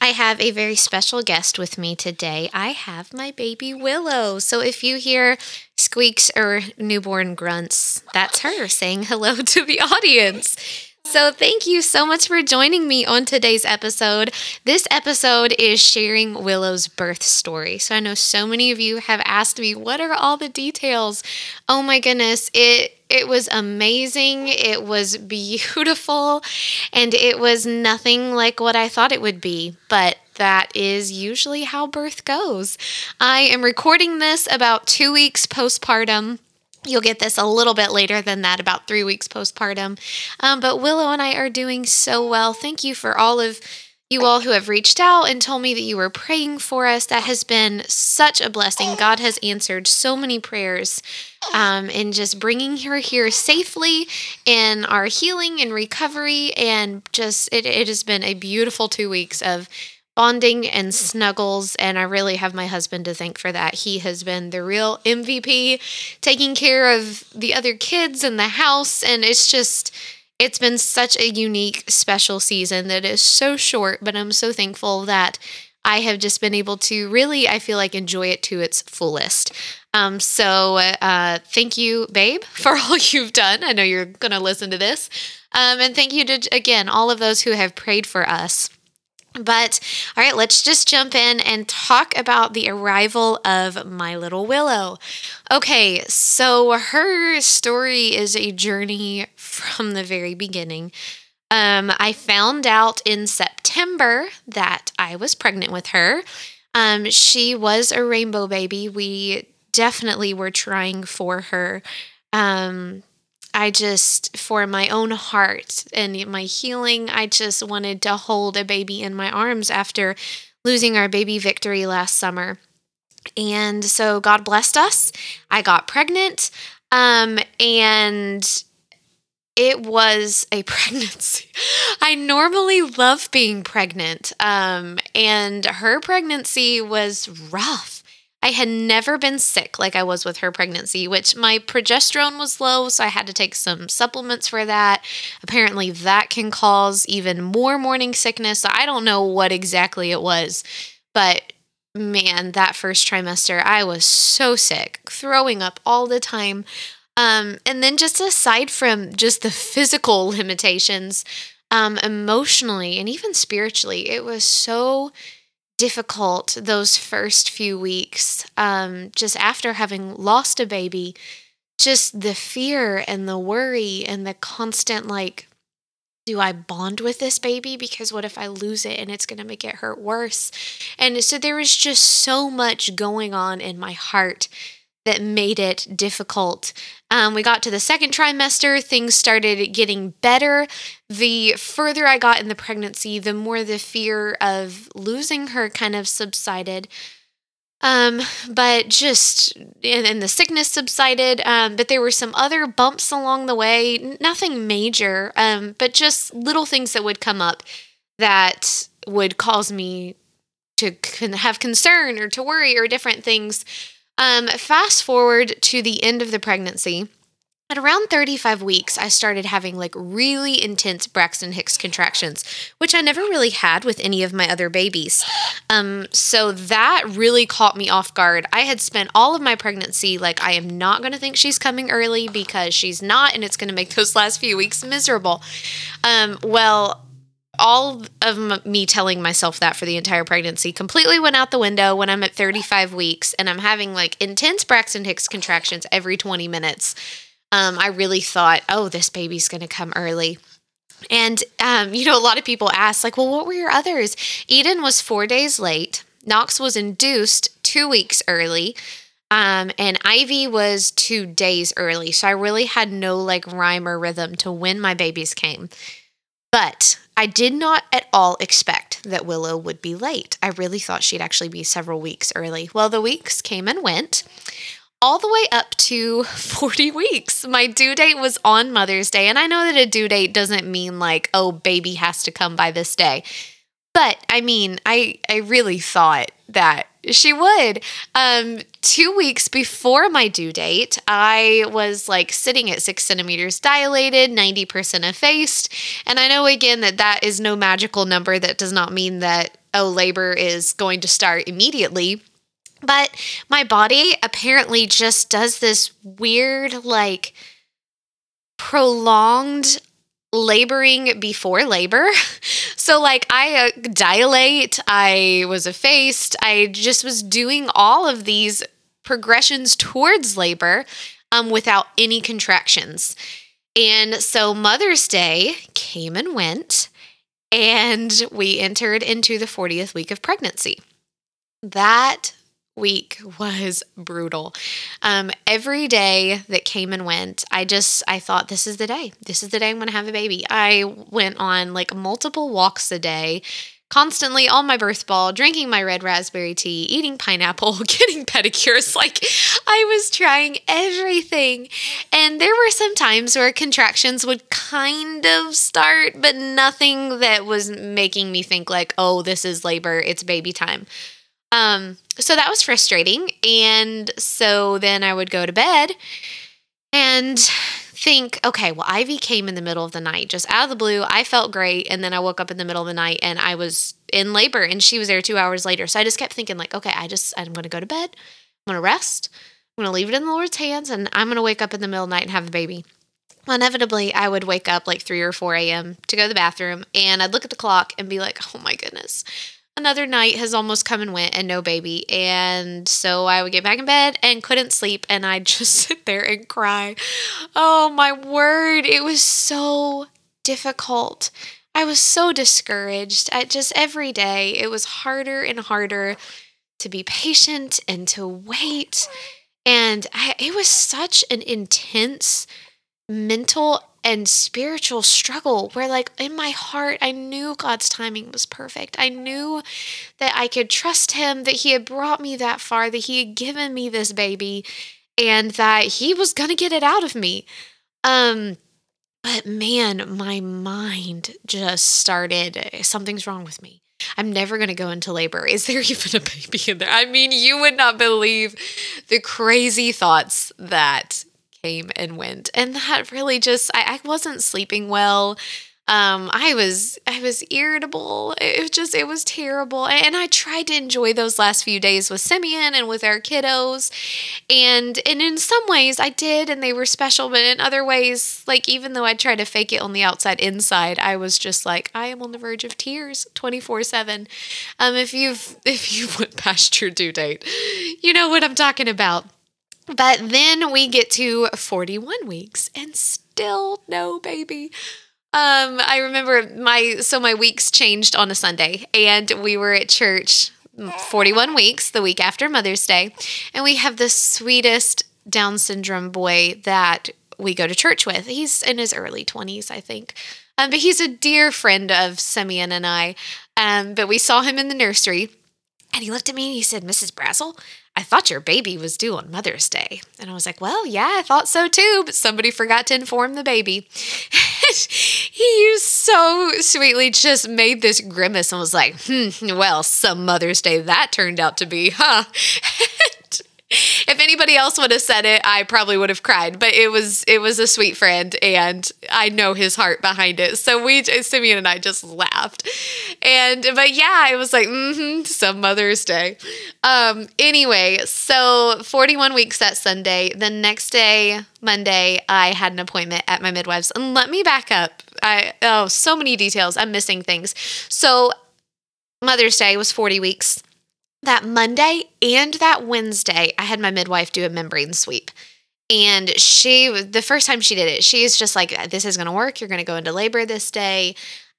I have a very special guest with me today. I have my baby Willow. So if you hear squeaks or newborn grunts, that's her saying hello to the audience. So, thank you so much for joining me on today's episode. This episode is sharing Willow's birth story. So, I know so many of you have asked me, what are all the details? Oh my goodness, it it was amazing. It was beautiful, and it was nothing like what I thought it would be. But that is usually how birth goes. I am recording this about two weeks postpartum. You'll get this a little bit later than that, about three weeks postpartum. Um, but Willow and I are doing so well. Thank you for all of you all who have reached out and told me that you were praying for us. That has been such a blessing. God has answered so many prayers um, in just bringing her here safely in our healing and recovery. And just, it, it has been a beautiful two weeks of bonding and snuggles. And I really have my husband to thank for that. He has been the real MVP, taking care of the other kids in the house. And it's just, it's been such a unique, special season that is so short, but I'm so thankful that I have just been able to really, I feel like, enjoy it to its fullest. Um, so uh, thank you, babe, for all you've done. I know you're going to listen to this. Um, and thank you to, again, all of those who have prayed for us. But all right, let's just jump in and talk about the arrival of my little Willow. Okay, so her story is a journey from the very beginning. Um, I found out in September that I was pregnant with her. Um, she was a rainbow baby. We definitely were trying for her. Um, I just, for my own heart and my healing, I just wanted to hold a baby in my arms after losing our baby victory last summer. And so God blessed us. I got pregnant. Um, and it was a pregnancy. I normally love being pregnant. Um, and her pregnancy was rough. I had never been sick like I was with her pregnancy, which my progesterone was low, so I had to take some supplements for that. Apparently, that can cause even more morning sickness. So I don't know what exactly it was, but man, that first trimester, I was so sick, throwing up all the time. Um, and then, just aside from just the physical limitations, um, emotionally and even spiritually, it was so difficult those first few weeks, um, just after having lost a baby, just the fear and the worry and the constant like, do I bond with this baby? Because what if I lose it and it's going to make it hurt worse? And so there was just so much going on in my heart that made it difficult. Um, we got to the second trimester, things started getting better. The further I got in the pregnancy, the more the fear of losing her kind of subsided. Um, but just and, and the sickness subsided. Um, but there were some other bumps along the way, nothing major, um, but just little things that would come up that would cause me to have concern or to worry or different things. Um, fast forward to the end of the pregnancy. At around 35 weeks, I started having like really intense Braxton Hicks contractions, which I never really had with any of my other babies. Um, so that really caught me off guard. I had spent all of my pregnancy like, I am not going to think she's coming early because she's not, and it's going to make those last few weeks miserable. Um, well, all of me telling myself that for the entire pregnancy completely went out the window when I'm at 35 weeks and I'm having like intense Braxton Hicks contractions every 20 minutes. Um, I really thought, oh, this baby's going to come early. And, um, you know, a lot of people ask, like, well, what were your others? Eden was four days late. Knox was induced two weeks early. Um, and Ivy was two days early. So I really had no like rhyme or rhythm to when my babies came. But I did not at all expect that Willow would be late. I really thought she'd actually be several weeks early. Well, the weeks came and went all the way up to 40 weeks. My due date was on Mother's Day. And I know that a due date doesn't mean like, oh, baby has to come by this day. But I mean, I, I really thought that she would. Um, two weeks before my due date, I was like sitting at six centimeters dilated, 90% effaced. And I know again that that is no magical number. That does not mean that, oh, labor is going to start immediately. But my body apparently just does this weird, like, prolonged laboring before labor. So, like, I uh, dilate, I was effaced, I just was doing all of these progressions towards labor um, without any contractions. And so, Mother's Day came and went, and we entered into the 40th week of pregnancy. That week was brutal. Um, every day that came and went, I just I thought this is the day. This is the day I'm going to have a baby. I went on like multiple walks a day. Constantly on my birth ball, drinking my red raspberry tea, eating pineapple, getting pedicures. Like, I was trying everything. And there were some times where contractions would kind of start, but nothing that was making me think, like, oh, this is labor, it's baby time. Um, so that was frustrating. And so then I would go to bed and think, okay, well, Ivy came in the middle of the night, just out of the blue. I felt great. And then I woke up in the middle of the night and I was in labor and she was there two hours later. So I just kept thinking, like, okay, I just, I'm going to go to bed. I'm going to rest. I'm going to leave it in the Lord's hands and I'm going to wake up in the middle of the night and have the baby. Well, inevitably, I would wake up like 3 or 4 a.m. to go to the bathroom and I'd look at the clock and be like, oh my goodness, another night has almost come and went and no baby. And so I would get back in bed and couldn't sleep and I'd just sit there and cry. Oh my word, it was so difficult. I was so discouraged. I just every day it was harder and harder to be patient and to wait. And I, it was such an intense mental and spiritual struggle where like in my heart I knew God's timing was perfect. I knew that I could trust him that he had brought me that far, that he had given me this baby and that he was going to get it out of me. Um but man, my mind just started something's wrong with me. I'm never going to go into labor. Is there even a baby in there? I mean, you would not believe the crazy thoughts that came and went. And that really just I, I wasn't sleeping well. Um, I was I was irritable. It was just it was terrible. And I tried to enjoy those last few days with Simeon and with our kiddos. And and in some ways I did and they were special, but in other ways, like even though I tried to fake it on the outside inside, I was just like, I am on the verge of tears 24-7. Um if you've if you went past your due date, you know what I'm talking about. But then we get to 41 weeks and still no baby. Um, I remember my so my weeks changed on a Sunday, and we were at church 41 weeks the week after Mother's Day, and we have the sweetest Down syndrome boy that we go to church with. He's in his early 20s, I think. Um, but he's a dear friend of Simeon and I. Um, but we saw him in the nursery, and he looked at me and he said, Mrs. Brazel, I thought your baby was due on Mother's Day. And I was like, Well, yeah, I thought so too, but somebody forgot to inform the baby. he so sweetly just made this grimace and was like, Hmm, well, some Mother's Day that turned out to be, huh? if anybody else would have said it, I probably would have cried. But it was it was a sweet friend, and I know his heart behind it. So we, Simeon and I, just laughed. And but yeah, I was like, mm-hmm, some Mother's Day. Um. Anyway, so 41 weeks that Sunday. The next day, Monday, I had an appointment at my midwife's. And let me back up. I oh, so many details. I'm missing things. So Mother's Day was 40 weeks that Monday and that Wednesday, I had my midwife do a membrane sweep. And she, the first time she did it, she's just like, "This is going to work. You're going to go into labor this day.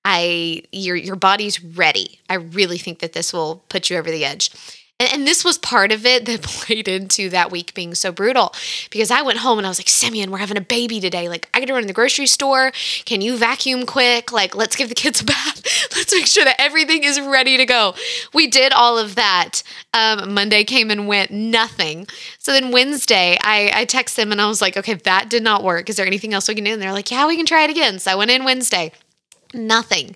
I, your your body's ready. I really think that this will put you over the edge." And, and this was part of it that played into that week being so brutal because I went home and I was like, Simeon, we're having a baby today. Like, I got to run to the grocery store. Can you vacuum quick? Like, let's give the kids a bath. let's make sure that everything is ready to go. We did all of that. Um, Monday came and went, nothing. So then Wednesday, I, I texted them and I was like, okay, that did not work. Is there anything else we can do? And they're like, yeah, we can try it again. So I went in Wednesday nothing.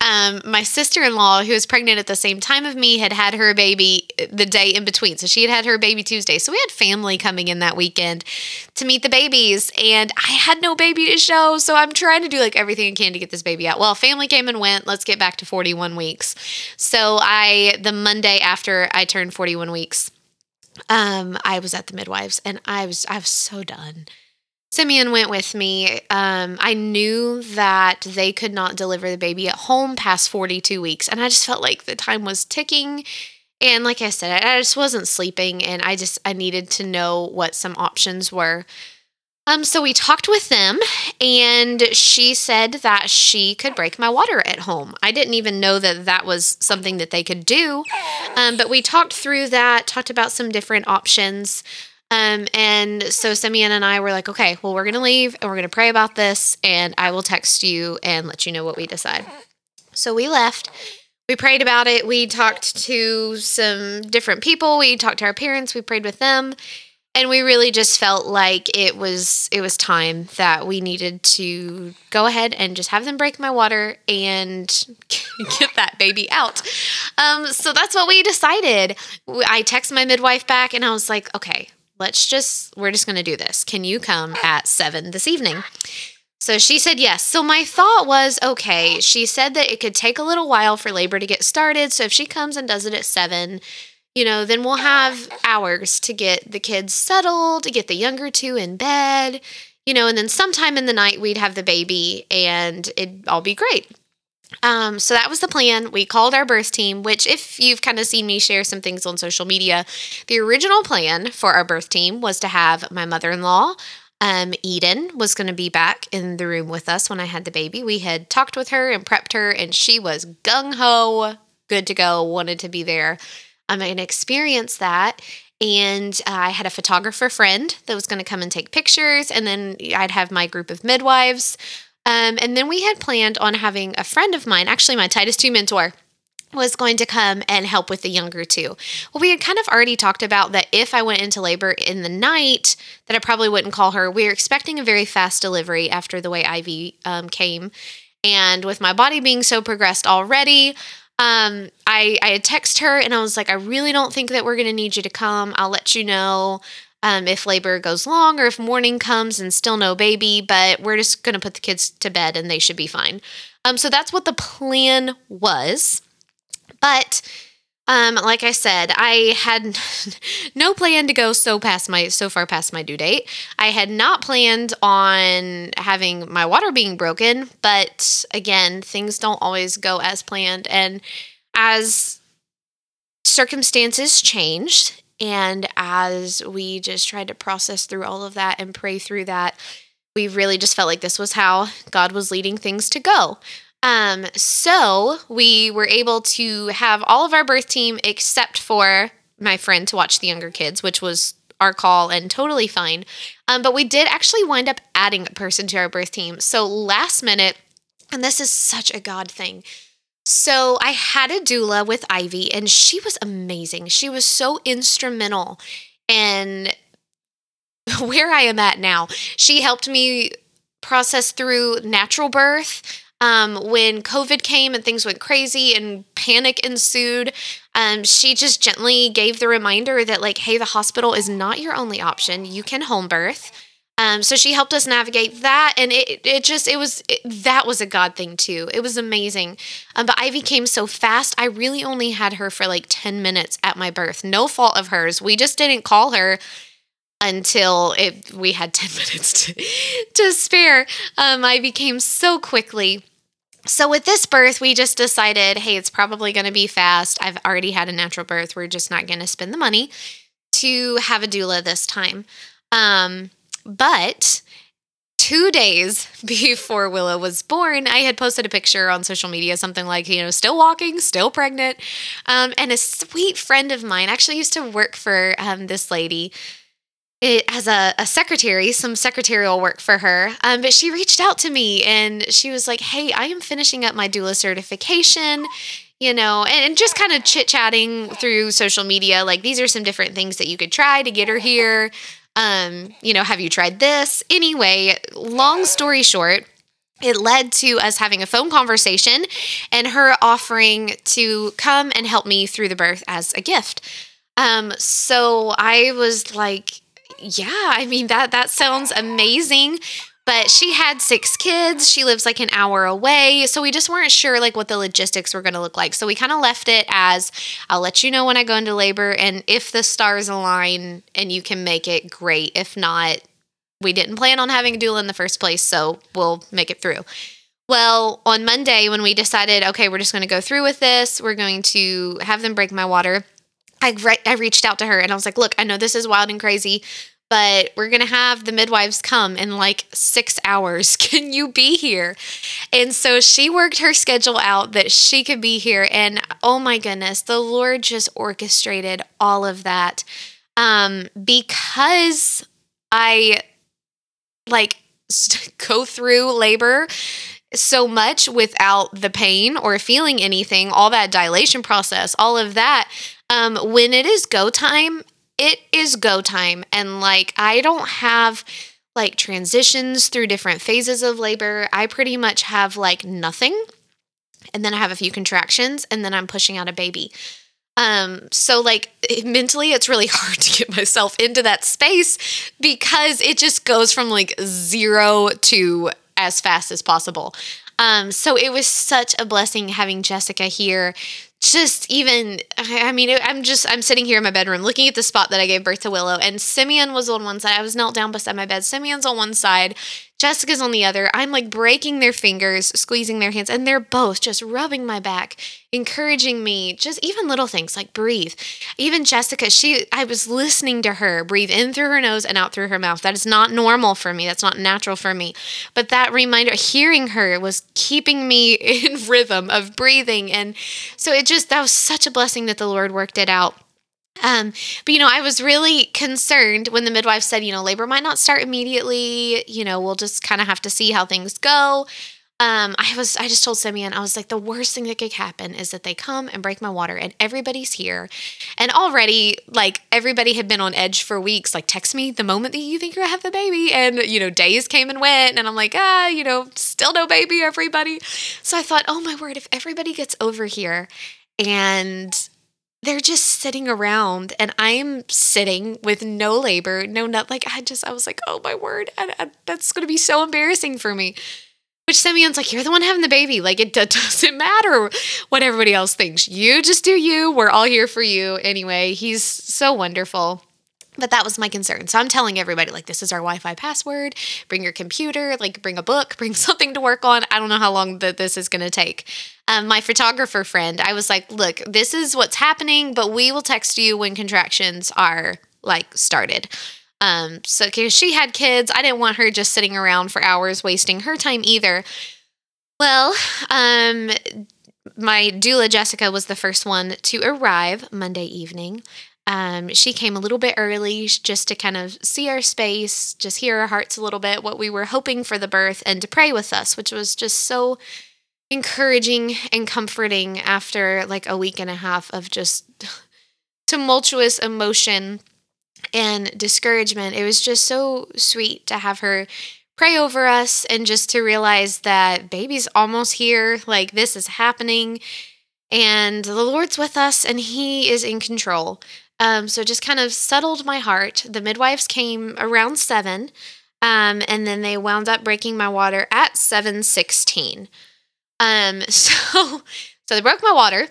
Um, my sister in law, who was pregnant at the same time of me, had had her baby the day in between. So she had had her baby Tuesday. So we had family coming in that weekend to meet the babies, and I had no baby to show. So I'm trying to do like everything I can to get this baby out. Well, family came and went. Let's get back to 41 weeks. So I, the Monday after I turned 41 weeks, um, I was at the midwives, and I was I was so done. Simeon went with me. Um, I knew that they could not deliver the baby at home past 42 weeks. And I just felt like the time was ticking. And like I said, I just wasn't sleeping and I just I needed to know what some options were. Um, so we talked with them and she said that she could break my water at home. I didn't even know that that was something that they could do. Um, but we talked through that, talked about some different options. Um, and so Simeon and I were like, okay, well, we're going to leave and we're going to pray about this, and I will text you and let you know what we decide. So we left. We prayed about it. We talked to some different people. We talked to our parents. We prayed with them. And we really just felt like it was it was time that we needed to go ahead and just have them break my water and get that baby out. Um, so that's what we decided. I texted my midwife back and I was like, okay, let's just, we're just going to do this. Can you come at seven this evening? So she said yes. So my thought was okay, she said that it could take a little while for labor to get started. So if she comes and does it at seven, you know, then we'll have hours to get the kids settled, to get the younger two in bed, you know, and then sometime in the night we'd have the baby and it'd all be great. Um, so that was the plan. We called our birth team, which, if you've kind of seen me share some things on social media, the original plan for our birth team was to have my mother in law, um, Eden, was going to be back in the room with us when I had the baby. We had talked with her and prepped her, and she was gung ho, good to go, wanted to be there. I'm going experience that. And I had a photographer friend that was going to come and take pictures, and then I'd have my group of midwives. Um, and then we had planned on having a friend of mine, actually my Titus 2 mentor, was going to come and help with the younger two. Well, we had kind of already talked about that if I went into labor in the night, that I probably wouldn't call her. We were expecting a very fast delivery after the way Ivy um, came. And with my body being so progressed already, um, I, I had texted her and I was like, I really don't think that we're going to need you to come. I'll let you know um, if labor goes long or if morning comes and still no baby, but we're just going to put the kids to bed and they should be fine. Um, so that's what the plan was. But um, like I said, I had no plan to go so past my so far past my due date. I had not planned on having my water being broken, but again, things don't always go as planned. And as circumstances changed and as we just tried to process through all of that and pray through that, we really just felt like this was how God was leading things to go. Um, so we were able to have all of our birth team except for my friend to watch the younger kids, which was our call and totally fine. Um, but we did actually wind up adding a person to our birth team. So last minute, and this is such a God thing. So I had a doula with Ivy, and she was amazing. She was so instrumental in where I am at now. She helped me process through natural birth. Um, when COVID came and things went crazy and panic ensued, um, she just gently gave the reminder that, like, hey, the hospital is not your only option. You can home birth. Um, so she helped us navigate that, and it it just it was it, that was a God thing too. It was amazing. Um, but Ivy came so fast. I really only had her for like ten minutes at my birth. No fault of hers. We just didn't call her until it we had ten minutes to, to spare. Um, Ivy came so quickly. So with this birth, we just decided, hey, it's probably going to be fast. I've already had a natural birth. We're just not going to spend the money to have a doula this time. Um, but two days before Willow was born, I had posted a picture on social media, something like, you know, still walking, still pregnant. Um, and a sweet friend of mine actually used to work for um, this lady it, as a, a, secretary, some secretarial work for her. Um, but she reached out to me and she was like, Hey, I am finishing up my doula certification, you know, and, and just kind of chit chatting through social media. Like, these are some different things that you could try to get her here. Um, you know, have you tried this? Anyway, long story short, it led to us having a phone conversation and her offering to come and help me through the birth as a gift. Um, so I was like, yeah, I mean that that sounds amazing. But she had six kids. She lives like an hour away. So we just weren't sure like what the logistics were going to look like. So we kind of left it as I'll let you know when I go into labor and if the stars align and you can make it, great. If not, we didn't plan on having a doula in the first place, so we'll make it through. Well, on Monday when we decided, okay, we're just going to go through with this, we're going to have them break my water. I, re- I reached out to her and I was like, look, I know this is wild and crazy, but we're going to have the midwives come in like six hours. Can you be here? And so she worked her schedule out that she could be here. And oh my goodness, the Lord just orchestrated all of that. Um, because I like go through labor so much without the pain or feeling anything, all that dilation process, all of that. Um, when it is go time, it is go time. And like, I don't have like transitions through different phases of labor. I pretty much have like nothing. And then I have a few contractions, and then I'm pushing out a baby. Um, so like mentally it's really hard to get myself into that space because it just goes from like zero to as fast as possible. Um, so it was such a blessing having Jessica here just even i mean i'm just i'm sitting here in my bedroom looking at the spot that i gave birth to willow and simeon was on one side. I was knelt down beside my bed. Simeon's on one side jessica's on the other. I'm like breaking their fingers squeezing their hands and they're both just rubbing my back encouraging me just even little things like breathe. Even jessica she i was listening to her breathe in through her nose and out through her mouth. That is not normal for me. That's not natural for me. But that reminder hearing her was keeping me in rhythm of breathing. And so it just that was such a blessing that the Lord worked it out. Um, but you know, I was really concerned when the midwife said, you know, labor might not start immediately. You know, we'll just kind of have to see how things go. Um, I was, I just told Simeon, I was like, the worst thing that could happen is that they come and break my water, and everybody's here, and already, like, everybody had been on edge for weeks. Like, text me the moment that you think you're gonna have the baby, and you know, days came and went, and I'm like, ah, you know, still no baby, everybody. So I thought, oh my word, if everybody gets over here and they're just sitting around and I'm sitting with no labor, no nut. Like I just, I was like, oh my word, I, I, that's going to be so embarrassing for me. Which Simeon's like, you're the one having the baby. Like it doesn't matter what everybody else thinks. You just do you. We're all here for you anyway. He's so wonderful. But that was my concern. So I'm telling everybody, like, this is our Wi Fi password. Bring your computer, like, bring a book, bring something to work on. I don't know how long that this is going to take. Um, my photographer friend, I was like, look, this is what's happening, but we will text you when contractions are like started. Um, so because she had kids, I didn't want her just sitting around for hours wasting her time either. Well, um, my doula Jessica was the first one to arrive Monday evening. Um, she came a little bit early just to kind of see our space, just hear our hearts a little bit, what we were hoping for the birth, and to pray with us, which was just so encouraging and comforting after like a week and a half of just tumultuous emotion and discouragement. It was just so sweet to have her pray over us and just to realize that baby's almost here, like this is happening. And the Lord's with us and He is in control. Um, so just kind of settled my heart. The midwives came around seven, um, and then they wound up breaking my water at seven sixteen. Um, so so they broke my water,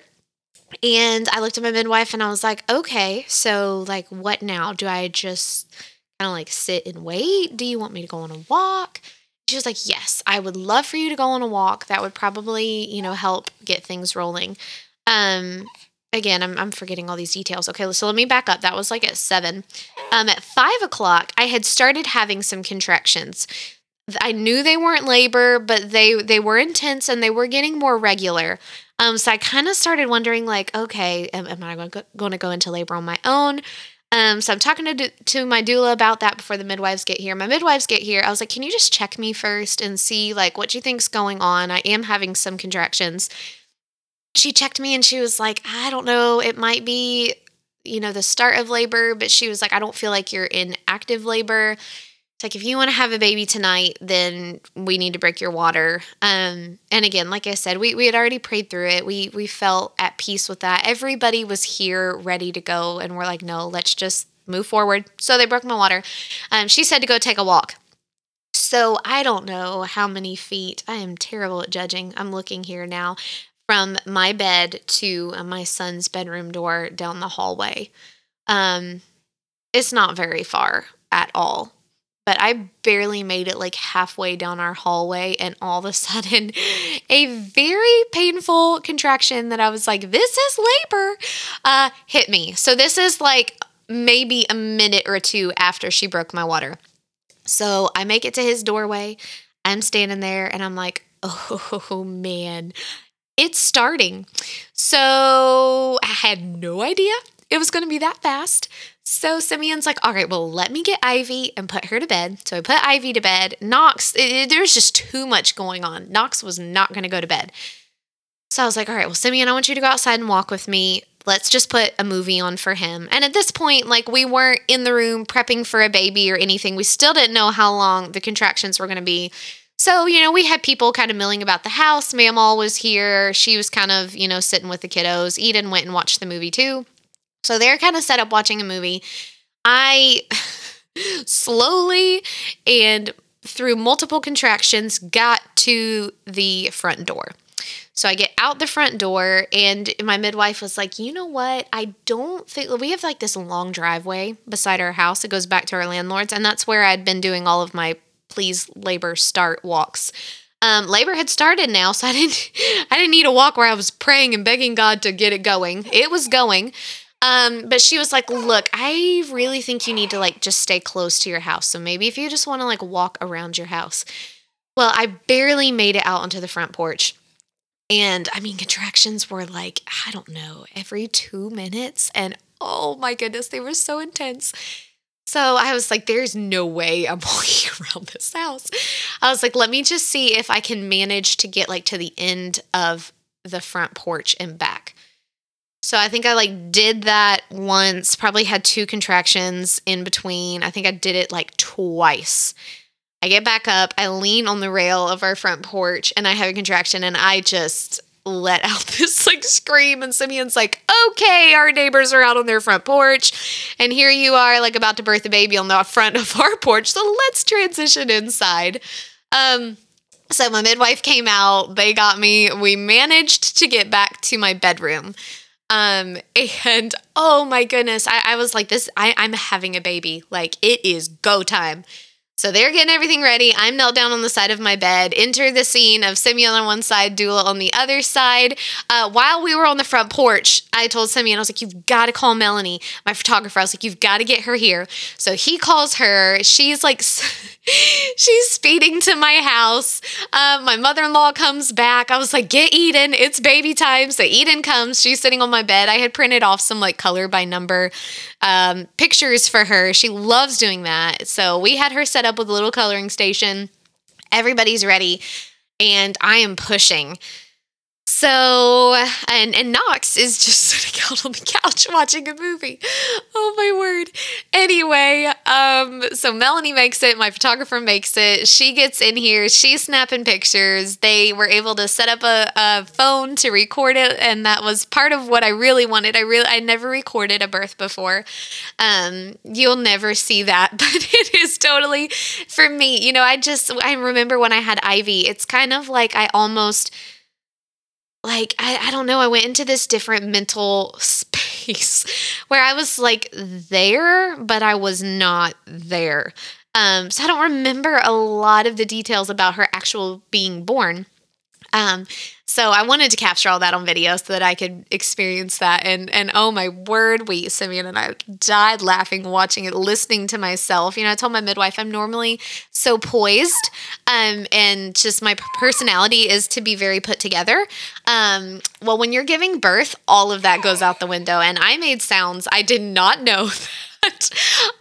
and I looked at my midwife and I was like, okay, so like what now? Do I just kind of like sit and wait? Do you want me to go on a walk? She was like, yes, I would love for you to go on a walk. That would probably, you know, help get things rolling. Um, again, I'm, I'm forgetting all these details. Okay, so let me back up. That was like at seven. Um, at five o'clock, I had started having some contractions. I knew they weren't labor, but they they were intense and they were getting more regular. Um, so I kind of started wondering, like, okay, am, am I going to, go into labor on my own? Um, so I'm talking to to my doula about that before the midwives get here. My midwives get here. I was like, can you just check me first and see like what you think's going on? I am having some contractions. She checked me and she was like, I don't know. It might be, you know, the start of labor, but she was like, I don't feel like you're in active labor. It's like if you want to have a baby tonight, then we need to break your water. Um, and again, like I said, we, we had already prayed through it. We we felt at peace with that. Everybody was here ready to go, and we're like, no, let's just move forward. So they broke my water. Um, she said to go take a walk. So I don't know how many feet. I am terrible at judging. I'm looking here now from my bed to uh, my son's bedroom door down the hallway. Um, it's not very far at all but I barely made it like halfway down our hallway, and all of a sudden, a very painful contraction that I was like, this is labor, uh, hit me. So, this is like maybe a minute or two after she broke my water. So, I make it to his doorway. I'm standing there, and I'm like, oh man, it's starting. So, I had no idea it was going to be that fast. So Simeon's like, all right, well, let me get Ivy and put her to bed. So I put Ivy to bed. Knox, there's just too much going on. Knox was not going to go to bed. So I was like, all right, well, Simeon, I want you to go outside and walk with me. Let's just put a movie on for him. And at this point, like, we weren't in the room prepping for a baby or anything. We still didn't know how long the contractions were going to be. So, you know, we had people kind of milling about the house. Mamaw was here. She was kind of, you know, sitting with the kiddos. Eden went and watched the movie too. So they're kind of set up watching a movie. I slowly and through multiple contractions got to the front door. So I get out the front door, and my midwife was like, You know what? I don't think we have like this long driveway beside our house. It goes back to our landlords, and that's where I'd been doing all of my please labor start walks. Um, labor had started now, so I didn't I didn't need a walk where I was praying and begging God to get it going. It was going. Um, but she was like, "Look, I really think you need to like just stay close to your house. So maybe if you just want to like walk around your house." Well, I barely made it out onto the front porch. And I mean, contractions were like, I don't know, every 2 minutes and oh my goodness, they were so intense. So I was like, there's no way I'm walking around this house. I was like, let me just see if I can manage to get like to the end of the front porch and back. So I think I like did that once, probably had two contractions in between. I think I did it like twice. I get back up, I lean on the rail of our front porch and I have a contraction and I just let out this like scream and Simeon's like, "Okay, our neighbors are out on their front porch and here you are like about to birth a baby on the front of our porch. So let's transition inside." Um so my midwife came out, they got me. We managed to get back to my bedroom. Um, and oh my goodness, I, I was like, this, I, I'm having a baby. Like, it is go time. So they're getting everything ready. I'm knelt down on the side of my bed. Enter the scene of Simeon on one side, Doula on the other side. Uh, while we were on the front porch, I told Simeon, I was like, you've got to call Melanie, my photographer. I was like, you've got to get her here. So he calls her. She's like, she's speeding to my house. Uh, my mother in law comes back. I was like, get Eden. It's baby time. So Eden comes. She's sitting on my bed. I had printed off some like color by number um, pictures for her. She loves doing that. So we had her set up with a little coloring station. Everybody's ready, and I am pushing. So, and, and Knox is just sitting out on the couch watching a movie. Oh my word. Anyway, um, so Melanie makes it, my photographer makes it. She gets in here, she's snapping pictures. They were able to set up a, a phone to record it, and that was part of what I really wanted. I really I never recorded a birth before. Um, you'll never see that, but it is totally for me. You know, I just I remember when I had Ivy, it's kind of like I almost like I, I don't know i went into this different mental space where i was like there but i was not there. Um so i don't remember a lot of the details about her actual being born. Um, so I wanted to capture all that on video so that I could experience that. And and oh my word, we Simeon and I died laughing watching it, listening to myself. You know, I told my midwife I'm normally so poised, um, and just my personality is to be very put together. Um, well, when you're giving birth, all of that goes out the window, and I made sounds I did not know.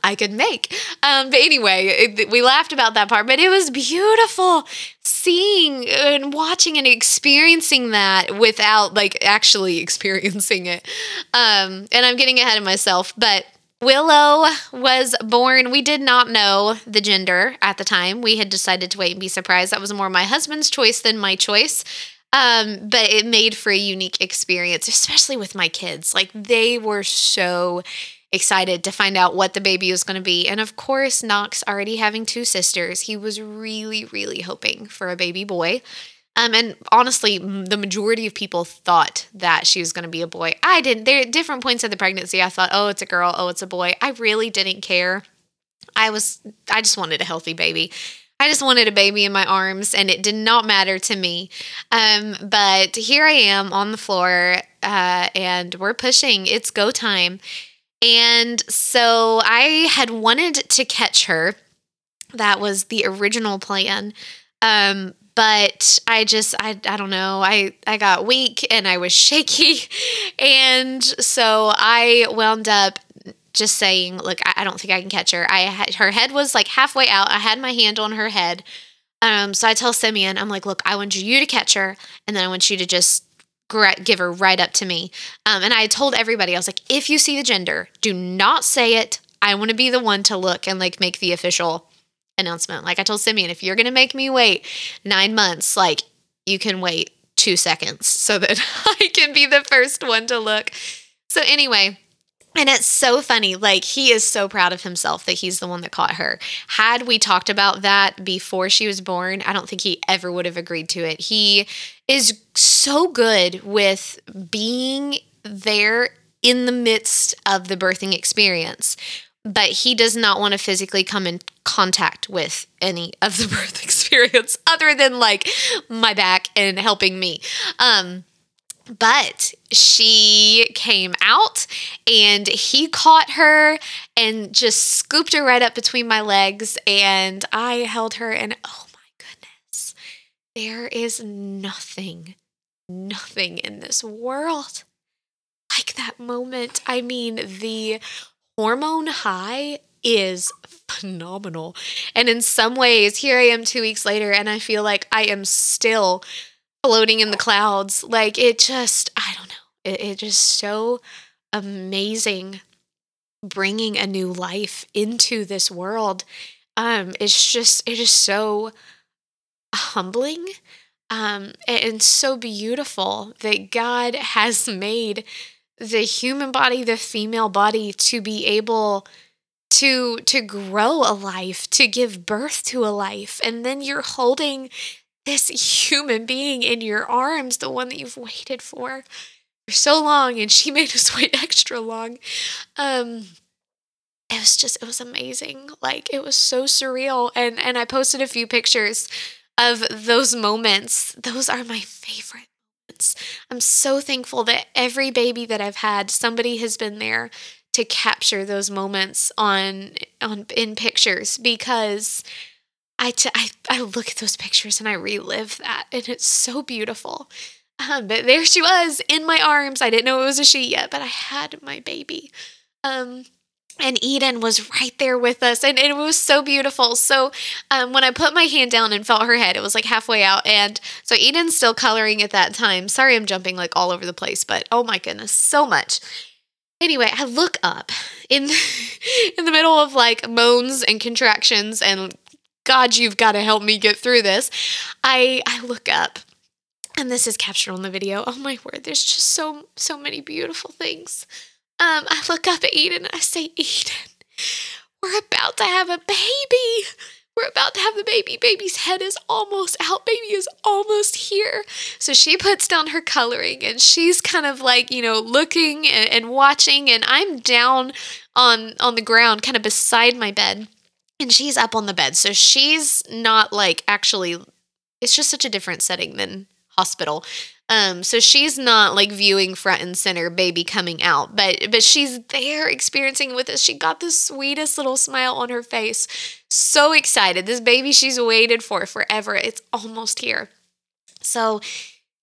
I could make. Um, but anyway, it, we laughed about that part, but it was beautiful seeing and watching and experiencing that without like actually experiencing it. Um, and I'm getting ahead of myself, but Willow was born. We did not know the gender at the time. We had decided to wait and be surprised. That was more my husband's choice than my choice. Um, but it made for a unique experience, especially with my kids. Like they were so excited to find out what the baby was going to be. And of course, Knox already having two sisters, he was really, really hoping for a baby boy. Um, and honestly, the majority of people thought that she was going to be a boy. I didn't. There at different points of the pregnancy, I thought, oh, it's a girl, oh, it's a boy. I really didn't care. I was, I just wanted a healthy baby. I just wanted a baby in my arms, and it did not matter to me. Um, but here I am on the floor, uh, and we're pushing. It's go time. And so I had wanted to catch her. That was the original plan. Um, but I just I I don't know. I I got weak and I was shaky. And so I wound up just saying, look, I, don't think I can catch her. I had her head was like halfway out. I had my hand on her head. Um, so I tell Simeon, I'm like, look, I want you to catch her, and then I want you to just give her right up to me. Um, and I told everybody, I was like, if you see the gender, do not say it. I want to be the one to look and like make the official announcement. Like I told Simeon, if you're going to make me wait nine months, like you can wait two seconds so that I can be the first one to look. So, anyway, and it's so funny. Like, he is so proud of himself that he's the one that caught her. Had we talked about that before she was born, I don't think he ever would have agreed to it. He is so good with being there in the midst of the birthing experience, but he does not want to physically come in contact with any of the birth experience other than like my back and helping me. Um, but she came out and he caught her and just scooped her right up between my legs. And I held her, and oh my goodness, there is nothing, nothing in this world like that moment. I mean, the hormone high is phenomenal. And in some ways, here I am two weeks later, and I feel like I am still floating in the clouds. Like it just, I don't know. It, it just so amazing bringing a new life into this world. Um, it's just, it is so humbling um, and so beautiful that God has made the human body, the female body, to be able to to grow a life, to give birth to a life, and then you're holding this human being in your arms, the one that you've waited for for so long, and she made us wait extra long. Um, it was just it was amazing. Like it was so surreal, and and I posted a few pictures of those moments. Those are my favorite moments. I'm so thankful that every baby that I've had, somebody has been there to capture those moments on on in pictures because I, t- I, I look at those pictures and I relive that, and it's so beautiful. Um, but there she was in my arms. I didn't know it was a she yet, but I had my baby. Um, and Eden was right there with us, and, it was so beautiful. So, um, when I put my hand down and felt her head, it was like halfway out, and so Eden's still coloring at that time. Sorry, I'm jumping like all over the place, but oh my goodness, so much. Anyway, I look up in in the middle of like moans and contractions and God, you've got to help me get through this. I I look up and this is captured on the video. Oh my word, there's just so so many beautiful things. Um, I look up at Eden and I say, Eden, we're about to have a baby. We're about to have the baby. Baby's head is almost out. Baby is almost here. So she puts down her coloring and she's kind of like, you know, looking and, and watching. And I'm down on on the ground, kind of beside my bed and she's up on the bed. So she's not like actually, it's just such a different setting than hospital. Um, so she's not like viewing front and center baby coming out, but but she's there experiencing with us. She got the sweetest little smile on her face. So excited. This baby she's waited for forever. It's almost here. So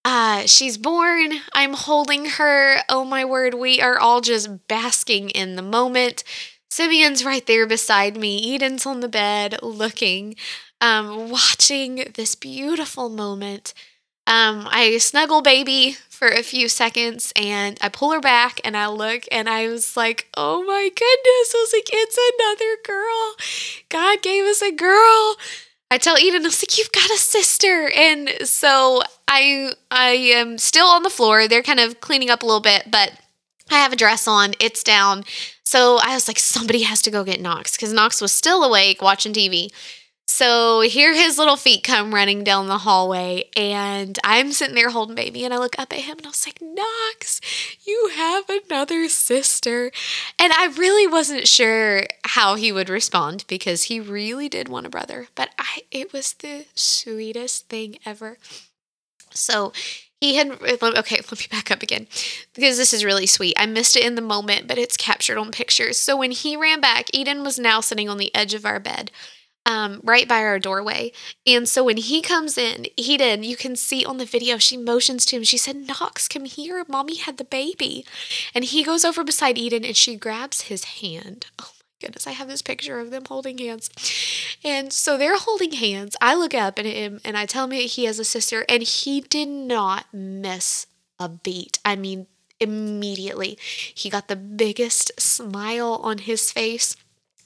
uh, she's born. I'm holding her. Oh my word, we are all just basking in the moment. Simeon's right there beside me. Eden's on the bed looking, um, watching this beautiful moment. Um, I snuggle baby for a few seconds and I pull her back and I look and I was like, oh my goodness. I was like, it's another girl. God gave us a girl. I tell Eden, I was like, you've got a sister. And so I I am still on the floor. They're kind of cleaning up a little bit, but I have a dress on, it's down. So I was like, somebody has to go get Knox because Knox was still awake watching TV. So here his little feet come running down the hallway, and I'm sitting there holding baby, and I look up at him and I was like, Knox, you have another sister. And I really wasn't sure how he would respond because he really did want a brother, but I it was the sweetest thing ever. So he had okay let me back up again because this is really sweet i missed it in the moment but it's captured on pictures so when he ran back eden was now sitting on the edge of our bed um, right by our doorway. And so when he comes in, Eden, you can see on the video, she motions to him. She said, Knox, come here. Mommy had the baby. And he goes over beside Eden and she grabs his hand. Oh goodness, I have this picture of them holding hands. And so they're holding hands. I look up at him and I tell him he has a sister, and he did not miss a beat. I mean, immediately, he got the biggest smile on his face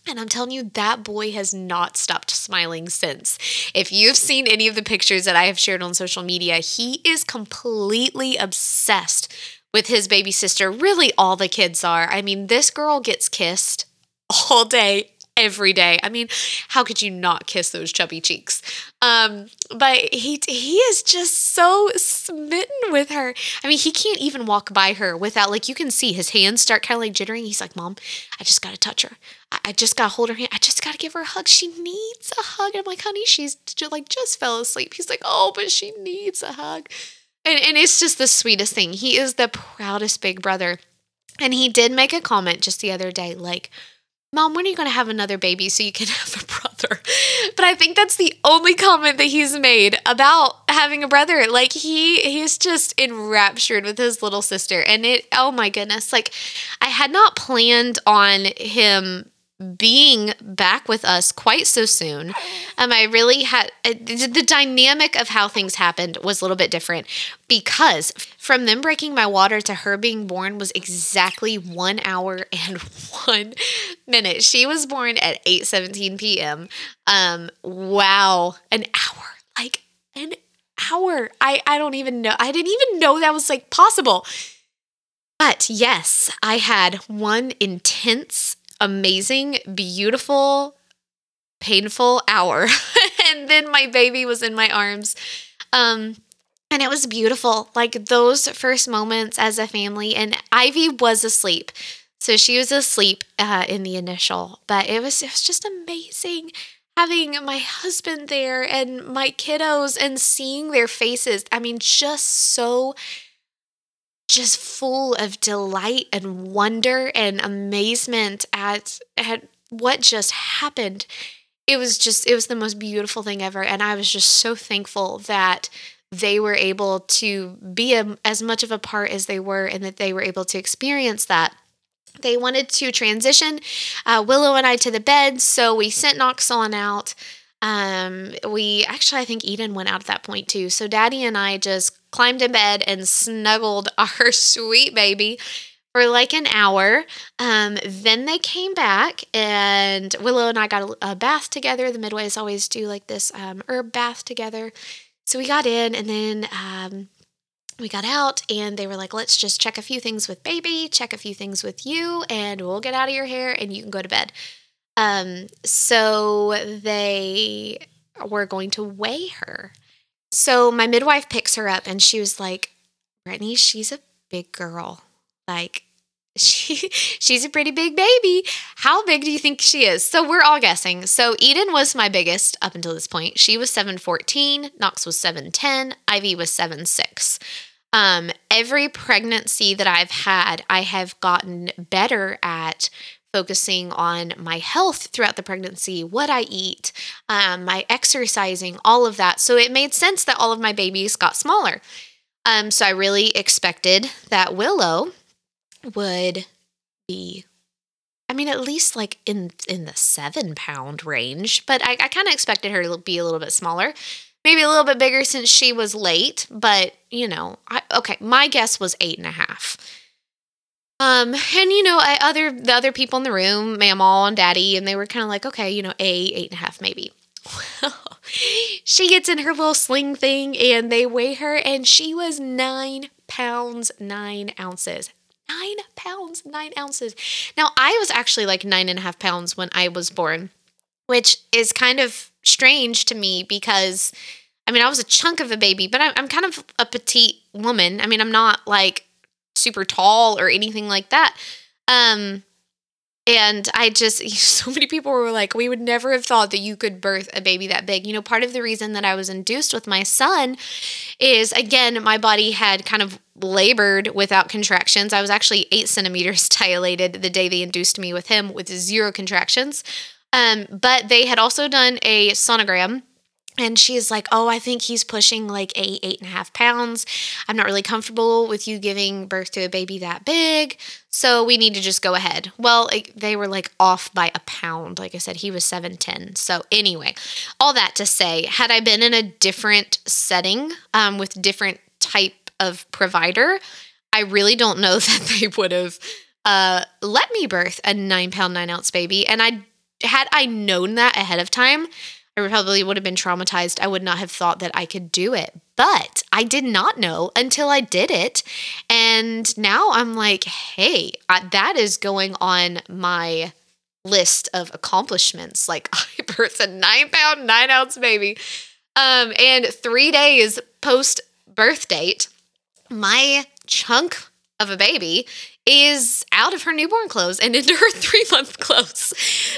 and I'm telling you, that boy has not stopped smiling since. If you've seen any of the pictures that I have shared on social media, he is completely obsessed with his baby sister. Really, all the kids are. I mean, this girl gets kissed all day, every day. I mean, how could you not kiss those chubby cheeks? Um, but he he is just so smitten with her. I mean, he can't even walk by her without like you can see his hands start kind of like jittering. He's like, "Mom, I just got to touch her. I, I just got to hold her hand. I just got to give her a hug. She needs a hug." And I'm like, "Honey, she's just, like just fell asleep." He's like, "Oh, but she needs a hug." And and it's just the sweetest thing. He is the proudest big brother. And he did make a comment just the other day like Mom, when are you going to have another baby so you can have a brother? But I think that's the only comment that he's made about having a brother. Like he he's just enraptured with his little sister and it oh my goodness. Like I had not planned on him being back with us quite so soon. Um, I really had uh, the dynamic of how things happened was a little bit different because from them breaking my water to her being born was exactly one hour and one minute. She was born at 8 17 p.m. Um, wow, an hour, like an hour. I, I don't even know. I didn't even know that was like possible. But yes, I had one intense amazing, beautiful, painful hour. and then my baby was in my arms. Um, and it was beautiful. Like those first moments as a family, and Ivy was asleep. So she was asleep uh, in the initial, but it was it was just amazing having my husband there and my kiddos and seeing their faces. I mean, just so just full of delight and wonder and amazement at at what just happened. It was just it was the most beautiful thing ever and I was just so thankful that they were able to be a, as much of a part as they were and that they were able to experience that. They wanted to transition uh, Willow and I to the bed, so we sent Knox on out. Um, we actually, I think Eden went out at that point too. So Daddy and I just climbed in bed and snuggled our sweet baby for like an hour. Um, then they came back, and Willow and I got a, a bath together. The Midwives always do like this um, herb bath together. So we got in, and then um, we got out, and they were like, let's just check a few things with baby, check a few things with you, and we'll get out of your hair, and you can go to bed. Um, so they were going to weigh her. So my midwife picks her up and she was like, Brittany, she's a big girl. Like, she she's a pretty big baby. How big do you think she is? So we're all guessing. So Eden was my biggest up until this point. She was 714, Knox was 710, Ivy was 76. Um, every pregnancy that I've had, I have gotten better at focusing on my health throughout the pregnancy, what I eat, um, my exercising, all of that. So it made sense that all of my babies got smaller. Um, so I really expected that Willow would be I mean, at least like in in the seven pound range, but I, I kind of expected her to be a little bit smaller, maybe a little bit bigger since she was late. But you know, I, okay, my guess was eight and a half. Um, and you know, I, other the other people in the room, Mamaw and Daddy, and they were kind of like, okay, you know, a eight and a half maybe. she gets in her little sling thing, and they weigh her, and she was nine pounds nine ounces nine pounds, nine ounces. Now, I was actually like nine and a half pounds when I was born, which is kind of strange to me because I mean, I was a chunk of a baby, but I'm, kind of a petite woman. I mean, I'm not like super tall or anything like that. Um, and I just, so many people were like, we would never have thought that you could birth a baby that big. You know, part of the reason that I was induced with my son is, again, my body had kind of labored without contractions. I was actually eight centimeters dilated the day they induced me with him with zero contractions. Um, but they had also done a sonogram and she's like, Oh, I think he's pushing like eight, eight and a half pounds. I'm not really comfortable with you giving birth to a baby that big. So we need to just go ahead. Well, like, they were like off by a pound. Like I said, he was 7'10. So, anyway, all that to say, had I been in a different setting um, with different type of provider, I really don't know that they would have uh, let me birth a nine pound, nine ounce baby. And I had I known that ahead of time, I probably would have been traumatized. I would not have thought that I could do it. But I did not know until I did it. And now I'm like, hey, I, that is going on my list of accomplishments. Like, I birthed a nine pound, nine ounce baby. Um, and three days post birth date, my chunk of a baby is out of her newborn clothes and into her three month clothes.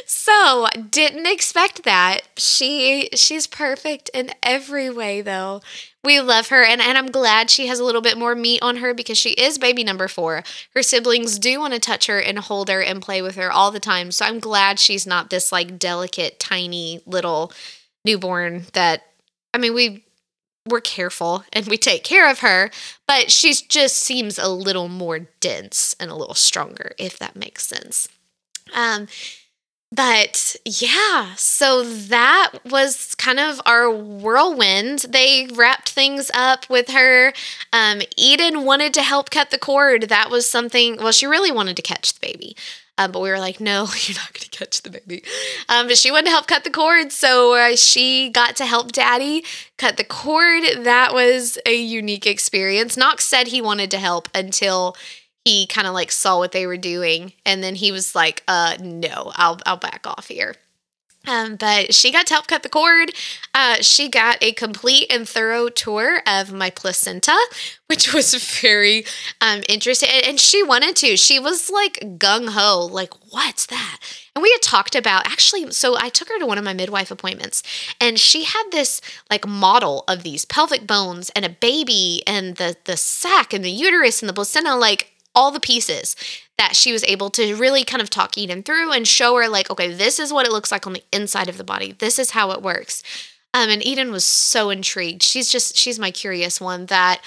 So didn't expect that. She she's perfect in every way though. We love her and, and I'm glad she has a little bit more meat on her because she is baby number four. Her siblings do want to touch her and hold her and play with her all the time. So I'm glad she's not this like delicate, tiny little newborn that I mean we we're careful and we take care of her, but she just seems a little more dense and a little stronger, if that makes sense. Um, but yeah, so that was kind of our whirlwind. They wrapped things up with her. Um, Eden wanted to help cut the cord. That was something, well, she really wanted to catch the baby. Um, but we were like, no, you're not going to catch the baby. Um, but she wanted to help cut the cord. So uh, she got to help daddy cut the cord. That was a unique experience. Knox said he wanted to help until he kind of like saw what they were doing. And then he was like, uh, no, I'll, I'll back off here. Um, but she got to help cut the cord. Uh, she got a complete and thorough tour of my placenta, which was very um, interesting. And she wanted to. She was like gung ho, like, what's that? And we had talked about actually, so I took her to one of my midwife appointments, and she had this like model of these pelvic bones and a baby and the the sac and the uterus and the placenta, like all the pieces that she was able to really kind of talk Eden through and show her, like, okay, this is what it looks like on the inside of the body. This is how it works. Um, and Eden was so intrigued. She's just, she's my curious one that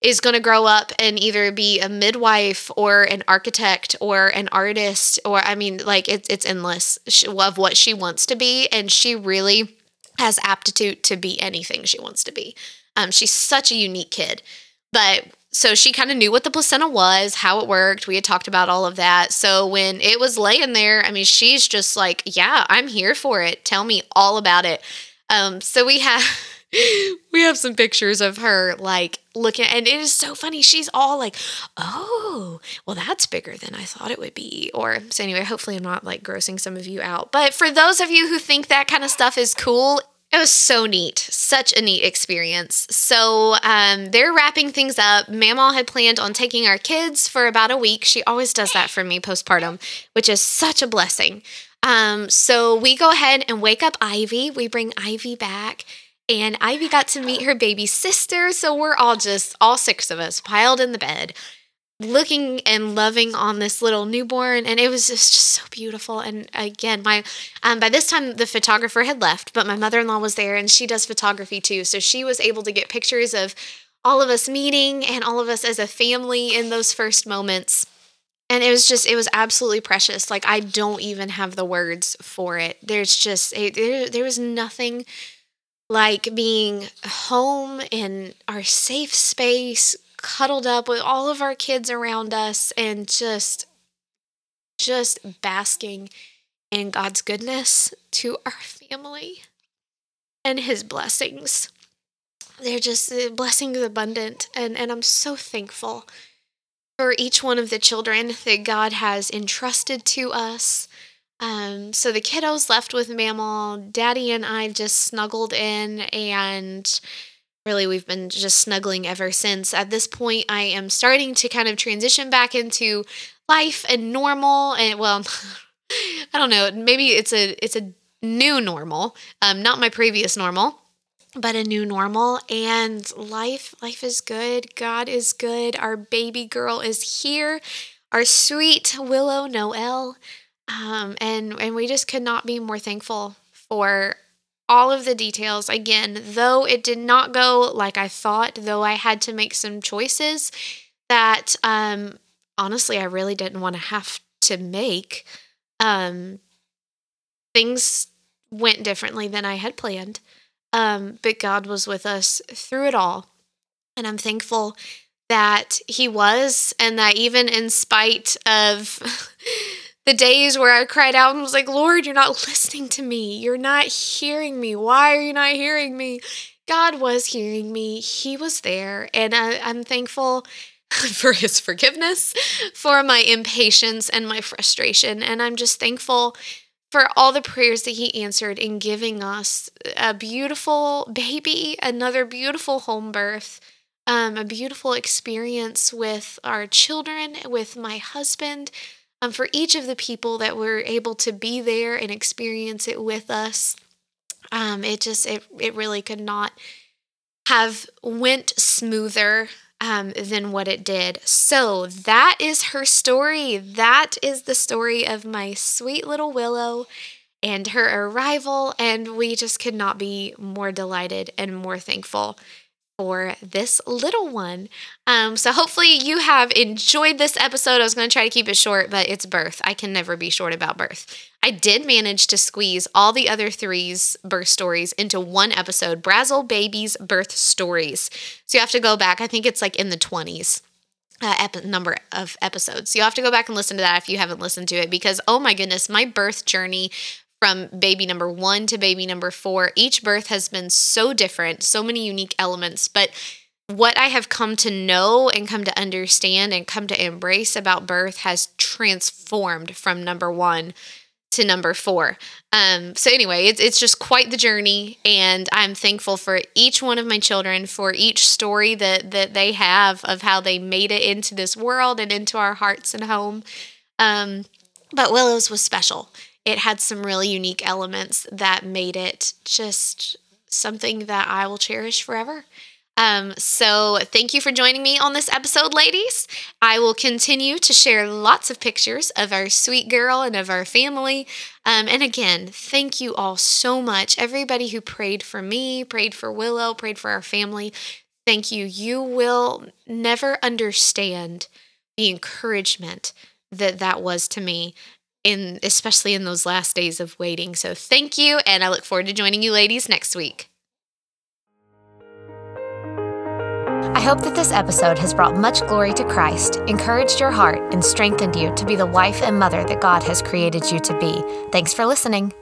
is going to grow up and either be a midwife or an architect or an artist or I mean like it's it's endless of what she wants to be and she really has aptitude to be anything she wants to be. Um, she's such a unique kid. But so she kind of knew what the placenta was, how it worked. We had talked about all of that. So when it was laying there, I mean, she's just like, "Yeah, I'm here for it. Tell me all about it." Um, so we have we have some pictures of her like looking, and it is so funny. She's all like, "Oh, well, that's bigger than I thought it would be." Or so anyway. Hopefully, I'm not like grossing some of you out. But for those of you who think that kind of stuff is cool, It was so neat, such a neat experience. So um, they're wrapping things up. Mamaw had planned on taking our kids for about a week. She always does that for me postpartum, which is such a blessing. Um, so we go ahead and wake up Ivy. We bring Ivy back, and Ivy got to meet her baby sister. So we're all just, all six of us, piled in the bed looking and loving on this little newborn and it was just, so beautiful. And again my um, by this time the photographer had left but my mother-in-law was there and she does photography too. So she was able to get pictures of all of us meeting and all of us as a family in those first moments. And it was just it was absolutely precious. Like i don't even have the words for it. There's just it, there, there was nothing like being home in our safe space cuddled up with all of our kids around us and just just basking in God's goodness to our family and his blessings. They're just blessings abundant and and I'm so thankful for each one of the children that God has entrusted to us. Um, so the kiddos left with Mamaw, Daddy and I just snuggled in and really we've been just snuggling ever since. At this point, I am starting to kind of transition back into life and normal and well, I don't know, maybe it's a it's a new normal. Um not my previous normal, but a new normal and life life is good. God is good. Our baby girl is here. Our sweet Willow Noel. Um and and we just could not be more thankful for all of the details. Again, though it did not go like I thought, though I had to make some choices that um, honestly I really didn't want to have to make, um, things went differently than I had planned. Um, but God was with us through it all. And I'm thankful that He was, and that even in spite of the days where I cried out and was like, Lord, you're not listening to me. You're not hearing me. Why are you not hearing me? God was hearing me. He was there. And I, am thankful for his forgiveness, for my impatience and my frustration. And I'm just thankful for all the prayers that he answered in giving us a beautiful baby, another beautiful home birth. Um, a beautiful experience with our children, with my husband, um, for each of the people that were able to be there and experience it with us. Um, it just it it really could not have went smoother um, than what it did. So that is her story. That is the story of my sweet little Willow and her arrival. And we just could not be more delighted and more thankful for this little one. Um, so hopefully you have enjoyed this episode. I was going to try to keep it short, but it's birth. I can never be short about birth. I did manage to squeeze all the other three's birth stories into one episode Brazel Babies Birth Stories. So you have to go back. I think it's like in the 20s. Uh, ep- number of episodes. So you'll have to go back and listen to that if you haven't listened to it because, oh my goodness, my birth journey from baby number one to baby number four. Each birth has been so different, so many unique elements. But what I have come to know and come to understand and come to embrace about birth has transformed from number one to number four. Um, so anyway, it's it's just quite the journey, and I'm thankful for each one of my children for each story that that they have of how they made it into this world and into our hearts and home. Um, but Willow's was special it had some really unique elements that made it just something that I will cherish forever. Um, so, thank you for joining me on this episode, ladies. I will continue to share lots of pictures of our sweet girl and of our family. Um, and again, thank you all so much. Everybody who prayed for me, prayed for Willow, prayed for our family. Thank you. You will never understand the encouragement that that was to me in especially in those last days of waiting. So thank you and I look forward to joining you ladies next week. I hope that this episode has brought much glory to Christ, encouraged your heart, and strengthened you to be the wife and mother that God has created you to be. Thanks for listening.